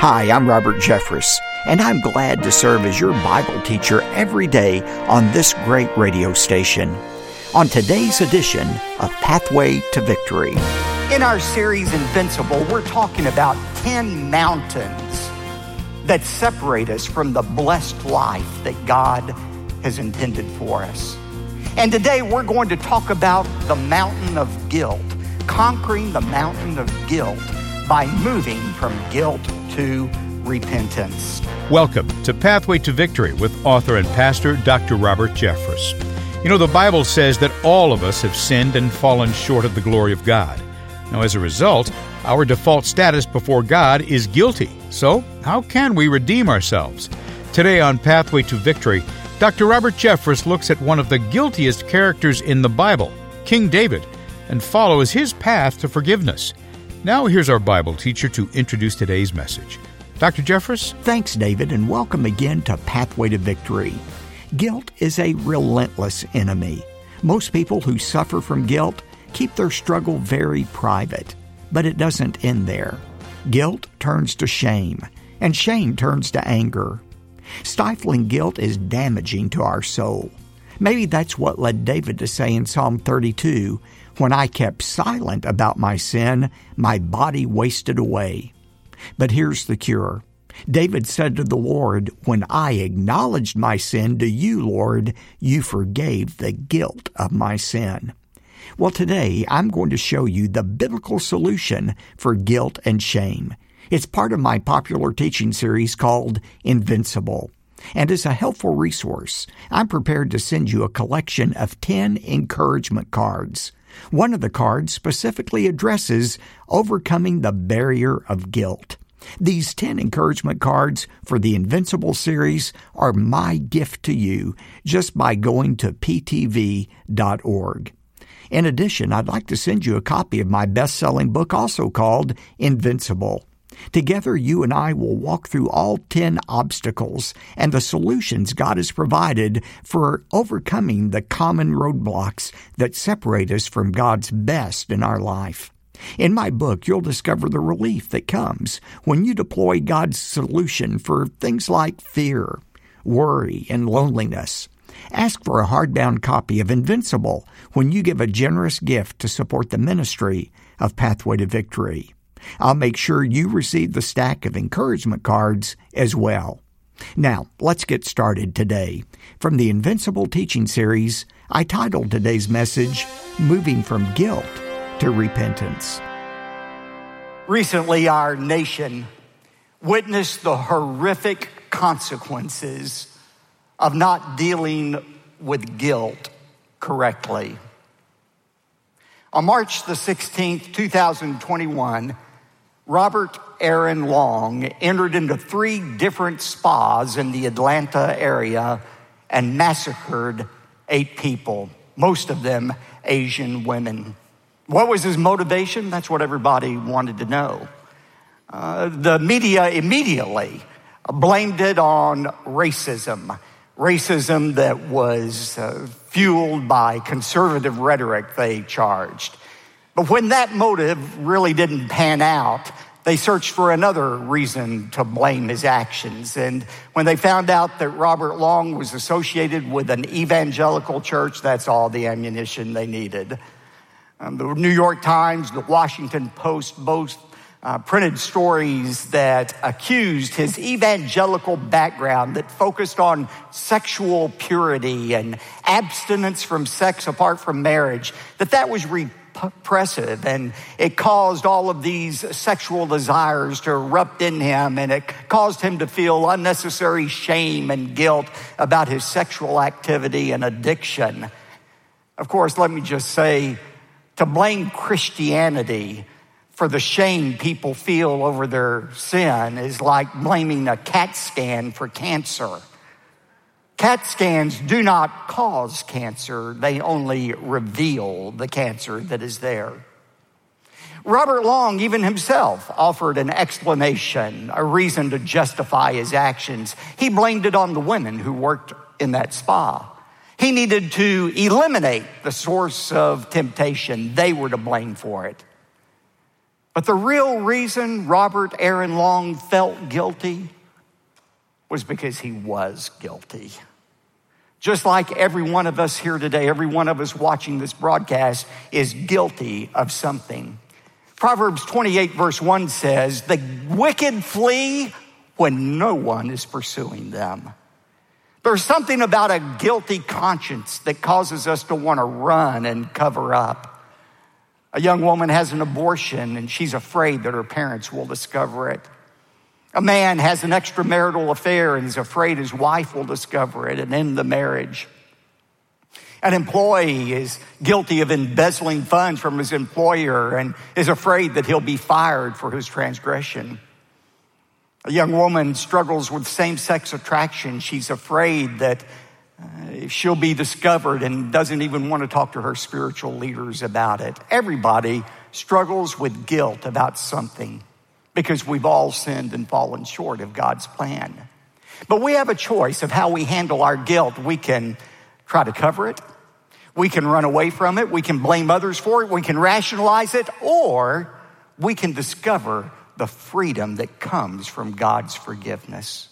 Hi, I'm Robert Jeffress, and I'm glad to serve as your Bible teacher every day on this great radio station. On today's edition of Pathway to Victory. In our series Invincible, we're talking about 10 mountains that separate us from the blessed life that God has intended for us. And today we're going to talk about the mountain of guilt, conquering the mountain of guilt by moving from guilt to repentance. Welcome to Pathway to Victory with author and pastor Dr. Robert Jeffress. You know, the Bible says that all of us have sinned and fallen short of the glory of God. Now, as a result, our default status before God is guilty. So, how can we redeem ourselves? Today on Pathway to Victory, Dr. Robert Jeffress looks at one of the guiltiest characters in the Bible, King David, and follows his path to forgiveness. Now, here's our Bible teacher to introduce today's message. Dr. Jeffress? Thanks, David, and welcome again to Pathway to Victory. Guilt is a relentless enemy. Most people who suffer from guilt keep their struggle very private, but it doesn't end there. Guilt turns to shame, and shame turns to anger. Stifling guilt is damaging to our soul. Maybe that's what led David to say in Psalm 32 When I kept silent about my sin, my body wasted away. But here's the cure. David said to the Lord, When I acknowledged my sin to you, Lord, you forgave the guilt of my sin. Well, today I'm going to show you the biblical solution for guilt and shame. It's part of my popular teaching series called Invincible. And as a helpful resource, I'm prepared to send you a collection of 10 encouragement cards. One of the cards specifically addresses overcoming the barrier of guilt. These 10 encouragement cards for the Invincible series are my gift to you just by going to ptv.org. In addition, I'd like to send you a copy of my best selling book, also called Invincible. Together, you and I will walk through all 10 obstacles and the solutions God has provided for overcoming the common roadblocks that separate us from God's best in our life. In my book, you'll discover the relief that comes when you deploy God's solution for things like fear, worry, and loneliness. Ask for a hardbound copy of Invincible when you give a generous gift to support the ministry of Pathway to Victory. I'll make sure you receive the stack of encouragement cards as well. Now, let's get started today. From the Invincible Teaching Series, I titled today's message, Moving from Guilt to Repentance. Recently, our nation witnessed the horrific consequences of not dealing with guilt correctly. On March the 16th, 2021, Robert Aaron Long entered into three different spas in the Atlanta area and massacred eight people, most of them Asian women. What was his motivation? That's what everybody wanted to know. Uh, the media immediately blamed it on racism racism that was uh, fueled by conservative rhetoric, they charged. But when that motive really didn't pan out, they searched for another reason to blame his actions. And when they found out that Robert Long was associated with an evangelical church, that's all the ammunition they needed. Um, the New York Times, the Washington Post both uh, printed stories that accused his evangelical background that focused on sexual purity and abstinence from sex apart from marriage, that that was repressive and it caused all of these sexual desires to erupt in him and it caused him to feel unnecessary shame and guilt about his sexual activity and addiction. Of course, let me just say, to blame Christianity for the shame people feel over their sin is like blaming a CAT scan for cancer. CAT scans do not cause cancer, they only reveal the cancer that is there. Robert Long, even himself, offered an explanation, a reason to justify his actions. He blamed it on the women who worked in that spa. He needed to eliminate the source of temptation. They were to blame for it. But the real reason Robert Aaron Long felt guilty was because he was guilty. Just like every one of us here today, every one of us watching this broadcast is guilty of something. Proverbs 28, verse 1 says, The wicked flee when no one is pursuing them. There's something about a guilty conscience that causes us to want to run and cover up. A young woman has an abortion and she's afraid that her parents will discover it. A man has an extramarital affair and is afraid his wife will discover it and end the marriage. An employee is guilty of embezzling funds from his employer and is afraid that he'll be fired for his transgression. A young woman struggles with same sex attraction. She's afraid that uh, she'll be discovered and doesn't even want to talk to her spiritual leaders about it. Everybody struggles with guilt about something because we've all sinned and fallen short of God's plan. But we have a choice of how we handle our guilt. We can try to cover it. We can run away from it. We can blame others for it. We can rationalize it, or we can discover the freedom that comes from God's forgiveness.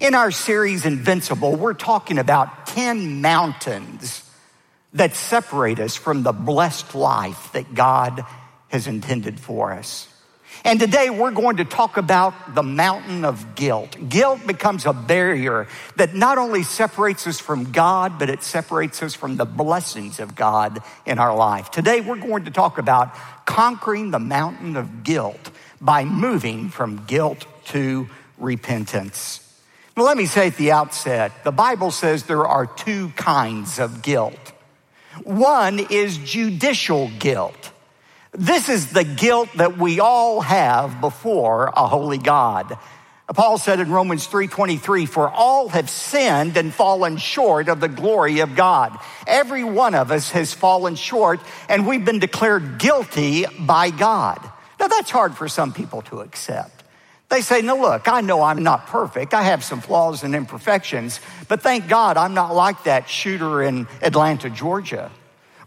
In our series Invincible, we're talking about 10 mountains that separate us from the blessed life that God has intended for us. And today we're going to talk about the mountain of guilt. Guilt becomes a barrier that not only separates us from God, but it separates us from the blessings of God in our life. Today we're going to talk about conquering the mountain of guilt by moving from guilt to repentance. Now, let me say at the outset the Bible says there are two kinds of guilt. One is judicial guilt. This is the guilt that we all have before a holy God. Paul said in Romans 3:23 for all have sinned and fallen short of the glory of God. Every one of us has fallen short and we've been declared guilty by God. Now that's hard for some people to accept. They say, no, look, I know I'm not perfect. I have some flaws and imperfections, but thank God I'm not like that shooter in Atlanta, Georgia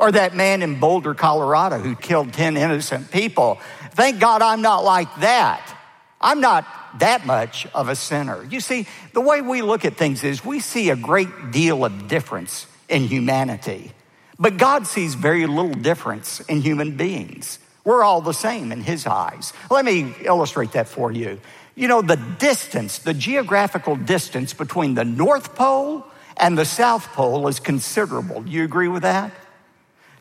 or that man in Boulder, Colorado who killed 10 innocent people. Thank God I'm not like that. I'm not that much of a sinner. You see, the way we look at things is we see a great deal of difference in humanity, but God sees very little difference in human beings. We're all the same in His eyes. Let me illustrate that for you. You know, the distance, the geographical distance between the North Pole and the South Pole is considerable. Do you agree with that?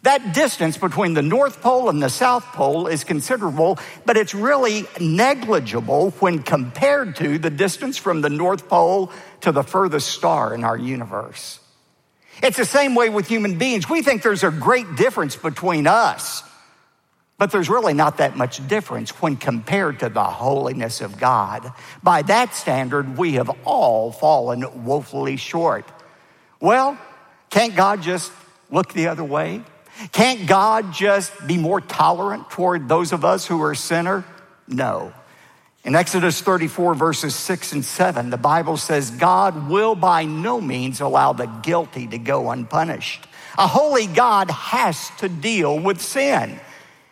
That distance between the North Pole and the South Pole is considerable, but it's really negligible when compared to the distance from the North Pole to the furthest star in our universe. It's the same way with human beings. We think there's a great difference between us, but there's really not that much difference when compared to the holiness of God. By that standard, we have all fallen woefully short. Well, can't God just look the other way? Can't God just be more tolerant toward those of us who are sinner? No. In Exodus 34, verses 6 and 7, the Bible says, God will by no means allow the guilty to go unpunished. A holy God has to deal with sin.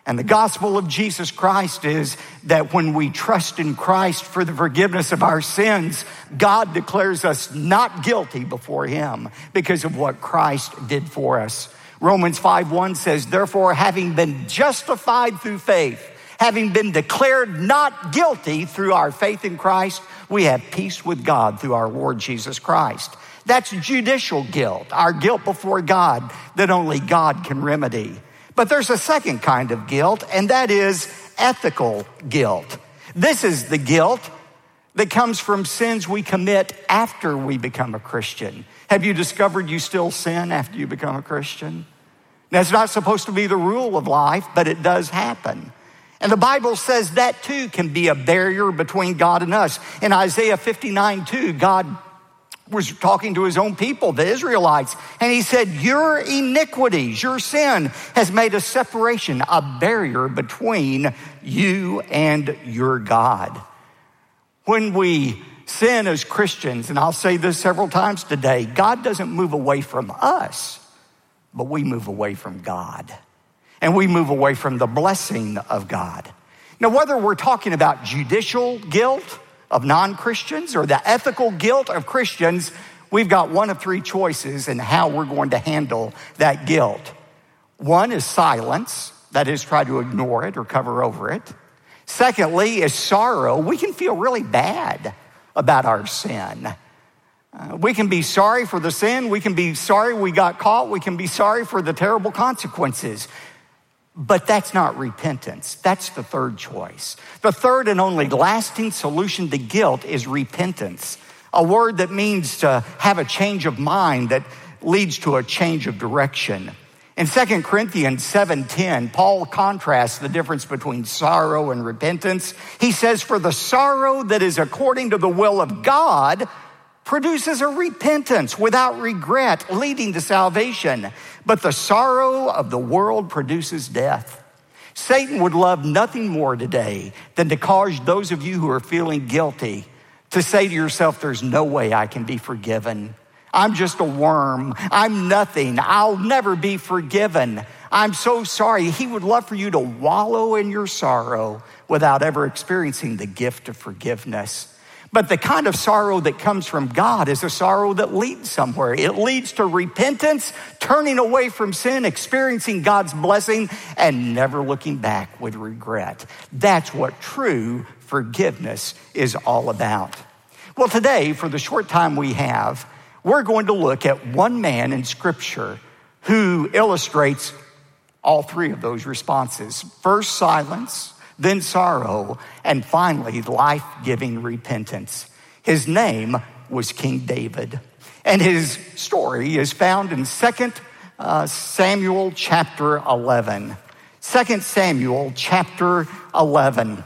And the gospel of Jesus Christ is that when we trust in Christ for the forgiveness of our sins, God declares us not guilty before Him because of what Christ did for us. Romans 5 1 says, Therefore, having been justified through faith, having been declared not guilty through our faith in Christ, we have peace with God through our Lord Jesus Christ. That's judicial guilt, our guilt before God that only God can remedy. But there's a second kind of guilt, and that is ethical guilt. This is the guilt that comes from sins we commit after we become a Christian. Have you discovered you still sin after you become a Christian? That's not supposed to be the rule of life, but it does happen. And the Bible says that too can be a barrier between God and us. In Isaiah 59 2, God was talking to his own people, the Israelites, and he said, Your iniquities, your sin has made a separation, a barrier between you and your God. When we sin as Christians, and I'll say this several times today, God doesn't move away from us, but we move away from God. And we move away from the blessing of God. Now, whether we're talking about judicial guilt of non Christians or the ethical guilt of Christians, we've got one of three choices in how we're going to handle that guilt. One is silence, that is, try to ignore it or cover over it. Secondly, is sorrow. We can feel really bad about our sin. Uh, we can be sorry for the sin. We can be sorry we got caught. We can be sorry for the terrible consequences. But that's not repentance. That's the third choice. The third and only lasting solution to guilt is repentance, a word that means to have a change of mind that leads to a change of direction. In 2 Corinthians 7:10, Paul contrasts the difference between sorrow and repentance. He says, "For the sorrow that is according to the will of God produces a repentance without regret, leading to salvation, but the sorrow of the world produces death." Satan would love nothing more today than to cause those of you who are feeling guilty to say to yourself, There's no way I can be forgiven. I'm just a worm. I'm nothing. I'll never be forgiven. I'm so sorry. He would love for you to wallow in your sorrow without ever experiencing the gift of forgiveness. But the kind of sorrow that comes from God is a sorrow that leads somewhere. It leads to repentance, turning away from sin, experiencing God's blessing, and never looking back with regret. That's what true forgiveness is all about. Well, today, for the short time we have, we're going to look at one man in Scripture who illustrates all three of those responses first, silence, then sorrow, and finally, life giving repentance. His name was King David. And his story is found in 2 uh, Samuel chapter 11. 2 Samuel chapter 11.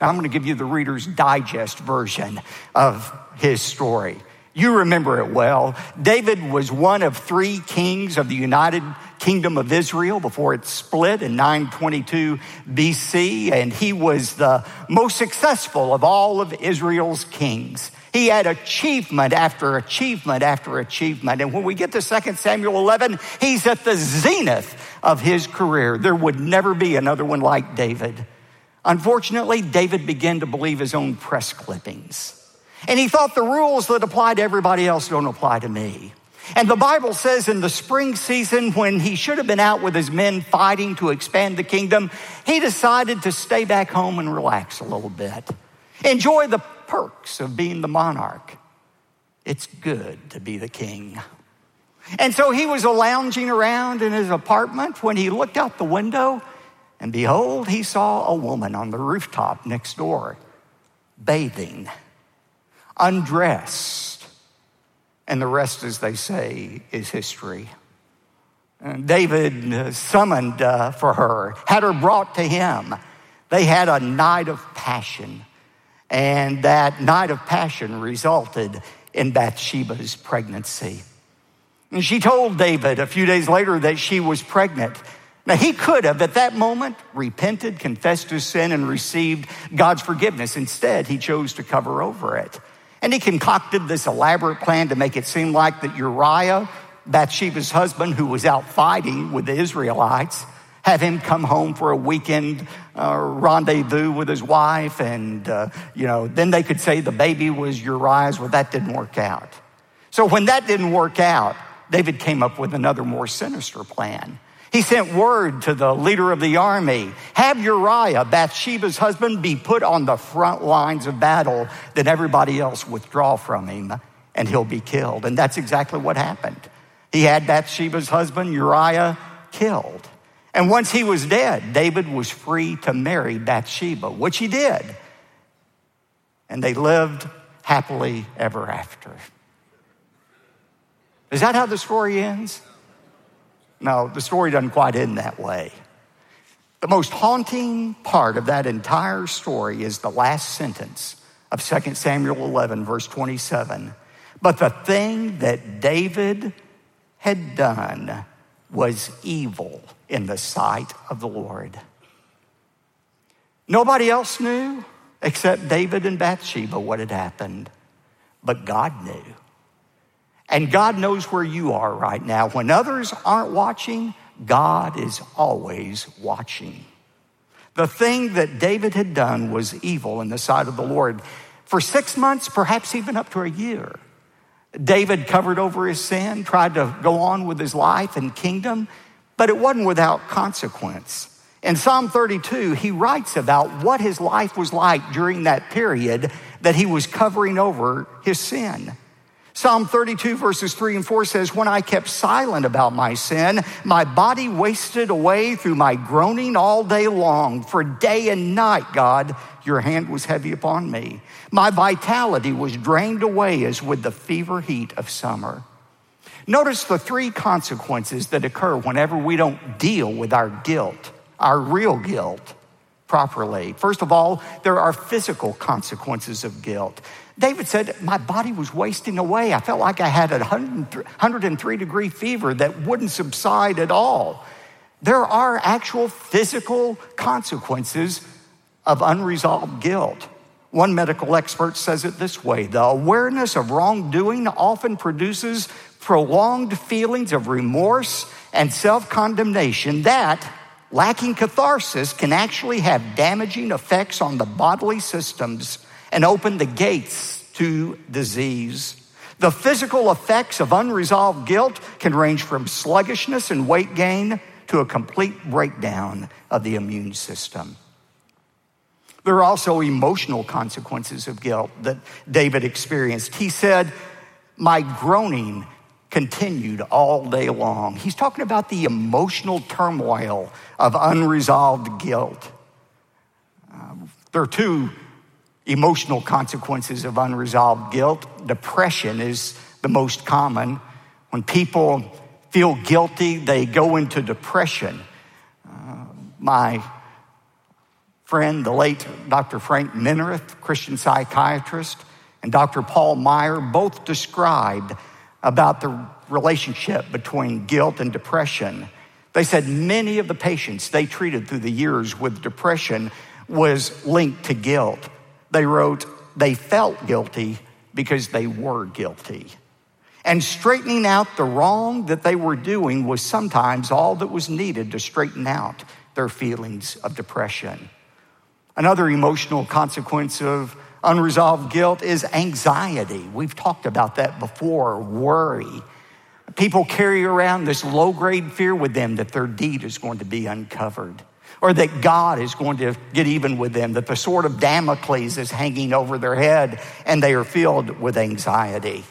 Now, I'm going to give you the Reader's Digest version of his story. You remember it well. David was one of three kings of the United Kingdom of Israel before it split in 922 BC, and he was the most successful of all of Israel's kings. He had achievement after achievement after achievement. And when we get to 2 Samuel 11, he's at the zenith of his career. There would never be another one like David. Unfortunately, David began to believe his own press clippings. And he thought the rules that apply to everybody else don't apply to me. And the Bible says in the spring season, when he should have been out with his men fighting to expand the kingdom, he decided to stay back home and relax a little bit. Enjoy the perks of being the monarch. It's good to be the king. And so he was lounging around in his apartment when he looked out the window, and behold, he saw a woman on the rooftop next door bathing undressed. And the rest, as they say, is history. David uh, summoned uh, for her, had her brought to him. They had a night of passion. And that night of passion resulted in Bathsheba's pregnancy. And she told David a few days later that she was pregnant. Now, he could have at that moment repented, confessed his sin, and received God's forgiveness. Instead, he chose to cover over it. And he concocted this elaborate plan to make it seem like that Uriah, Bathsheba's husband, who was out fighting with the Israelites, have him come home for a weekend uh, rendezvous with his wife. And, uh, you know, then they could say the baby was Uriah's. Well, that didn't work out. So when that didn't work out, David came up with another more sinister plan. He sent word to the leader of the army have Uriah, Bathsheba's husband, be put on the front lines of battle, then everybody else withdraw from him and he'll be killed. And that's exactly what happened. He had Bathsheba's husband, Uriah, killed. And once he was dead, David was free to marry Bathsheba, which he did. And they lived happily ever after. Is that how the story ends? No, the story doesn't quite end that way. The most haunting part of that entire story is the last sentence of 2 Samuel 11, verse 27. But the thing that David had done was evil in the sight of the Lord. Nobody else knew except David and Bathsheba what had happened, but God knew. And God knows where you are right now. When others aren't watching, God is always watching. The thing that David had done was evil in the sight of the Lord. For six months, perhaps even up to a year, David covered over his sin, tried to go on with his life and kingdom, but it wasn't without consequence. In Psalm 32, he writes about what his life was like during that period that he was covering over his sin. Psalm 32 verses 3 and 4 says, When I kept silent about my sin, my body wasted away through my groaning all day long. For day and night, God, your hand was heavy upon me. My vitality was drained away as with the fever heat of summer. Notice the three consequences that occur whenever we don't deal with our guilt, our real guilt, properly. First of all, there are physical consequences of guilt. David said, My body was wasting away. I felt like I had a 103 degree fever that wouldn't subside at all. There are actual physical consequences of unresolved guilt. One medical expert says it this way the awareness of wrongdoing often produces prolonged feelings of remorse and self condemnation that, lacking catharsis, can actually have damaging effects on the bodily systems and open the gates to disease. The physical effects of unresolved guilt can range from sluggishness and weight gain to a complete breakdown of the immune system. There are also emotional consequences of guilt that David experienced. He said, My groaning continued all day long. He's talking about the emotional turmoil of unresolved guilt. Uh, there are two emotional consequences of unresolved guilt. Depression is the most common. When people feel guilty, they go into depression. Uh, my friend, the late Dr. Frank Minirth, Christian psychiatrist, and Dr. Paul Meier both described about the relationship between guilt and depression. They said many of the patients they treated through the years with depression was linked to guilt. They wrote, they felt guilty because they were guilty. And straightening out the wrong that they were doing was sometimes all that was needed to straighten out their feelings of depression. Another emotional consequence of unresolved guilt is anxiety. We've talked about that before, worry. People carry around this low grade fear with them that their deed is going to be uncovered or that God is going to get even with them, that the sword of Damocles is hanging over their head and they are filled with anxiety.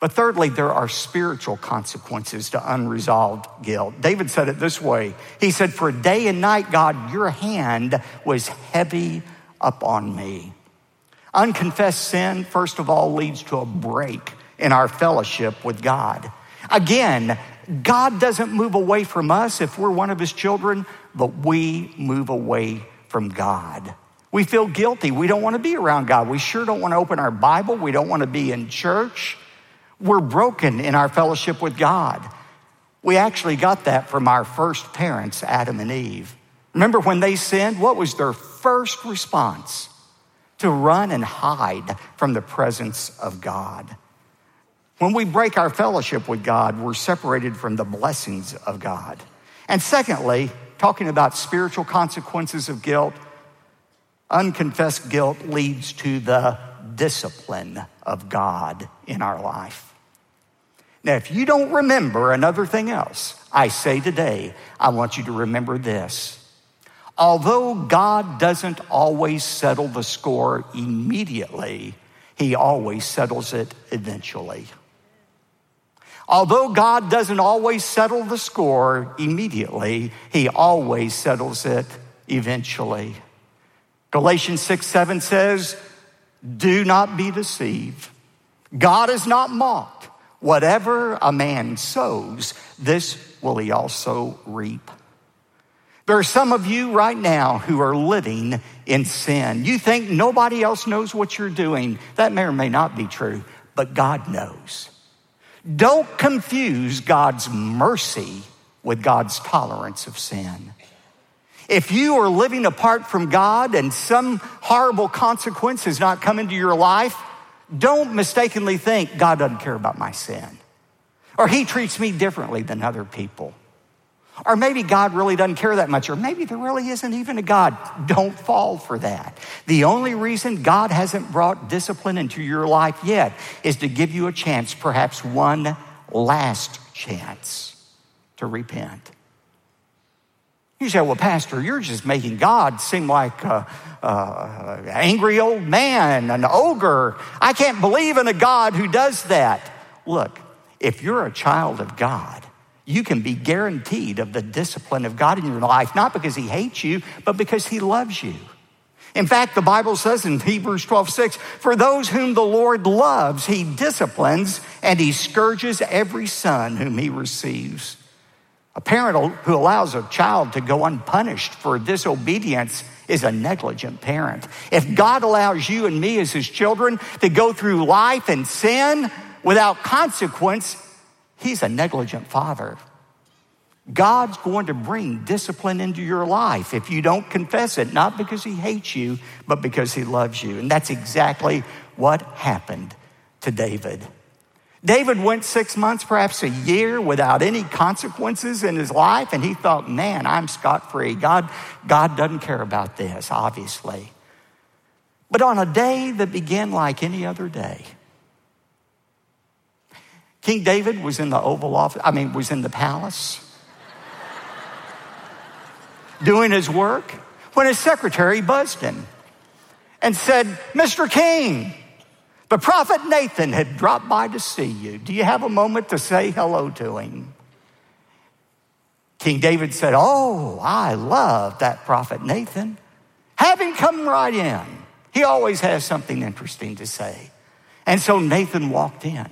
But thirdly, there are spiritual consequences to unresolved guilt. David said it this way He said, For day and night, God, your hand was heavy upon me. Unconfessed sin, first of all, leads to a break in our fellowship with God. Again, God doesn't move away from us if we're one of his children, but we move away from God. We feel guilty. We don't want to be around God. We sure don't want to open our Bible. We don't want to be in church. We're broken in our fellowship with God. We actually got that from our first parents, Adam and Eve. Remember when they sinned? What was their first response? To run and hide from the presence of God. When we break our fellowship with God, we're separated from the blessings of God. And secondly, talking about spiritual consequences of guilt, unconfessed guilt leads to the discipline of God in our life. Now, if you don't remember another thing else, I say today, I want you to remember this. Although God doesn't always settle the score immediately, He always settles it eventually. Although God doesn't always settle the score immediately, He always settles it eventually. Galatians 6 7 says, Do not be deceived. God is not mocked. Whatever a man sows, this will he also reap. There are some of you right now who are living in sin. You think nobody else knows what you're doing. That may or may not be true, but God knows. Don't confuse God's mercy with God's tolerance of sin. If you are living apart from God and some horrible consequence has not come into your life, don't mistakenly think God doesn't care about my sin or he treats me differently than other people. Or maybe God really doesn't care that much, or maybe there really isn't even a God. Don't fall for that. The only reason God hasn't brought discipline into your life yet is to give you a chance, perhaps one last chance to repent. You say, well, Pastor, you're just making God seem like an angry old man, an ogre. I can't believe in a God who does that. Look, if you're a child of God, you can be guaranteed of the discipline of God in your life, not because He hates you, but because He loves you. In fact, the Bible says in Hebrews 12, 6, for those whom the Lord loves, He disciplines and He scourges every son whom He receives. A parent who allows a child to go unpunished for disobedience is a negligent parent. If God allows you and me as His children to go through life in sin without consequence, He's a negligent father. God's going to bring discipline into your life if you don't confess it, not because He hates you, but because He loves you. And that's exactly what happened to David. David went six months, perhaps a year, without any consequences in his life, and he thought, man, I'm scot free. God, God doesn't care about this, obviously. But on a day that began like any other day, King David was in the Oval Office, I mean, was in the palace doing his work when his secretary buzzed him and said, Mr. King, the prophet Nathan had dropped by to see you. Do you have a moment to say hello to him? King David said, Oh, I love that prophet Nathan. Have him come right in. He always has something interesting to say. And so Nathan walked in.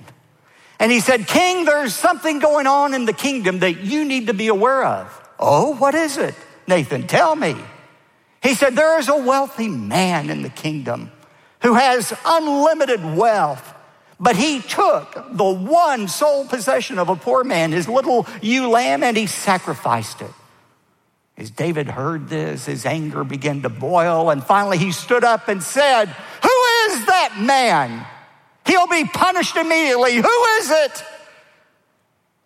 And he said, King, there's something going on in the kingdom that you need to be aware of. Oh, what is it? Nathan, tell me. He said, There is a wealthy man in the kingdom who has unlimited wealth, but he took the one sole possession of a poor man, his little ewe lamb, and he sacrificed it. As David heard this, his anger began to boil, and finally he stood up and said, Who is that man? He'll be punished immediately. Who is it?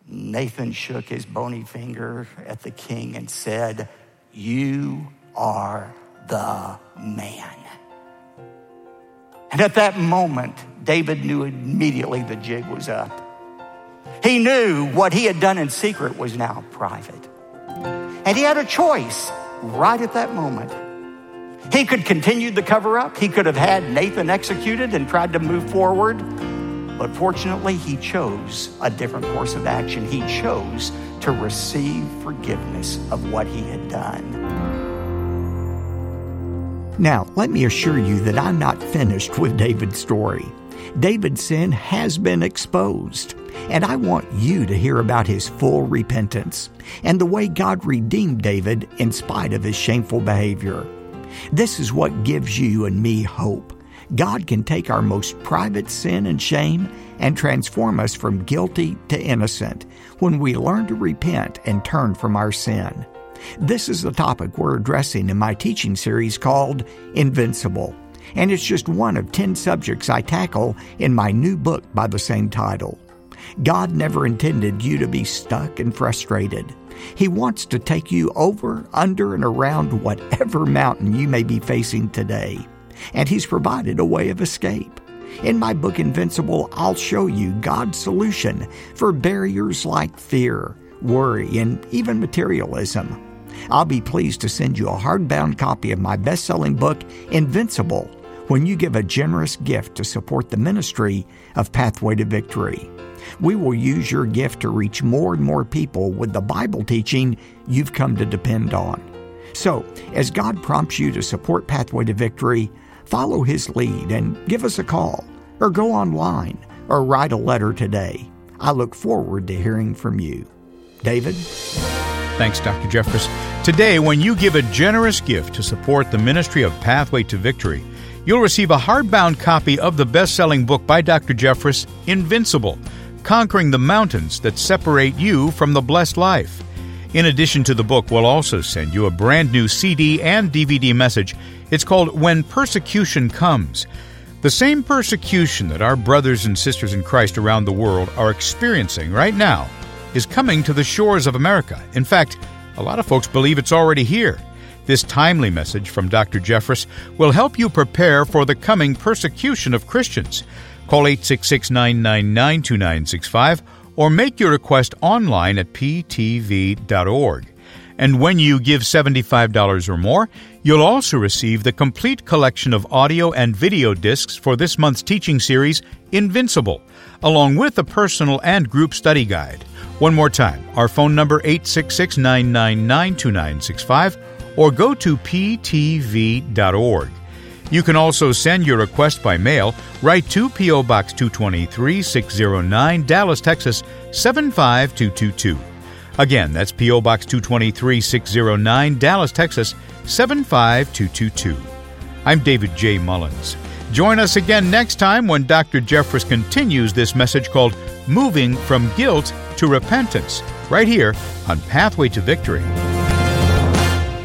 Nathan shook his bony finger at the king and said, You are the man. And at that moment, David knew immediately the jig was up. He knew what he had done in secret was now private. And he had a choice right at that moment. He could continue the cover up. He could have had Nathan executed and tried to move forward. But fortunately, he chose a different course of action. He chose to receive forgiveness of what he had done. Now, let me assure you that I'm not finished with David's story. David's sin has been exposed, and I want you to hear about his full repentance and the way God redeemed David in spite of his shameful behavior. This is what gives you and me hope. God can take our most private sin and shame and transform us from guilty to innocent when we learn to repent and turn from our sin. This is the topic we're addressing in my teaching series called Invincible, and it's just one of 10 subjects I tackle in my new book by the same title. God never intended you to be stuck and frustrated. He wants to take you over, under, and around whatever mountain you may be facing today. And He's provided a way of escape. In my book Invincible, I'll show you God's solution for barriers like fear, worry, and even materialism. I'll be pleased to send you a hardbound copy of my best selling book, Invincible, when you give a generous gift to support the ministry of Pathway to Victory. We will use your gift to reach more and more people with the Bible teaching you've come to depend on. So, as God prompts you to support Pathway to Victory, follow His lead and give us a call, or go online, or write a letter today. I look forward to hearing from you. David? Thanks, Dr. Jeffress. Today, when you give a generous gift to support the ministry of Pathway to Victory, you'll receive a hardbound copy of the best selling book by Dr. Jeffress, Invincible Conquering the Mountains That Separate You from the Blessed Life. In addition to the book, we'll also send you a brand new CD and DVD message. It's called When Persecution Comes. The same persecution that our brothers and sisters in Christ around the world are experiencing right now is coming to the shores of America. In fact, a lot of folks believe it's already here. This timely message from Dr. Jeffress will help you prepare for the coming persecution of Christians. Call 866 999 2965 or make your request online at ptv.org. And when you give $75 or more, you'll also receive the complete collection of audio and video discs for this month's teaching series, Invincible, along with a personal and group study guide. One more time, our phone number 866 999 2965 or go to ptv.org. You can also send your request by mail. Write to P.O. Box 223 609, Dallas, Texas 75222. Again, that's P.O. Box 223 609, Dallas, Texas 75222. I'm David J. Mullins. Join us again next time when Dr. Jeffress continues this message called Moving from Guilt to Repentance, right here on Pathway to Victory.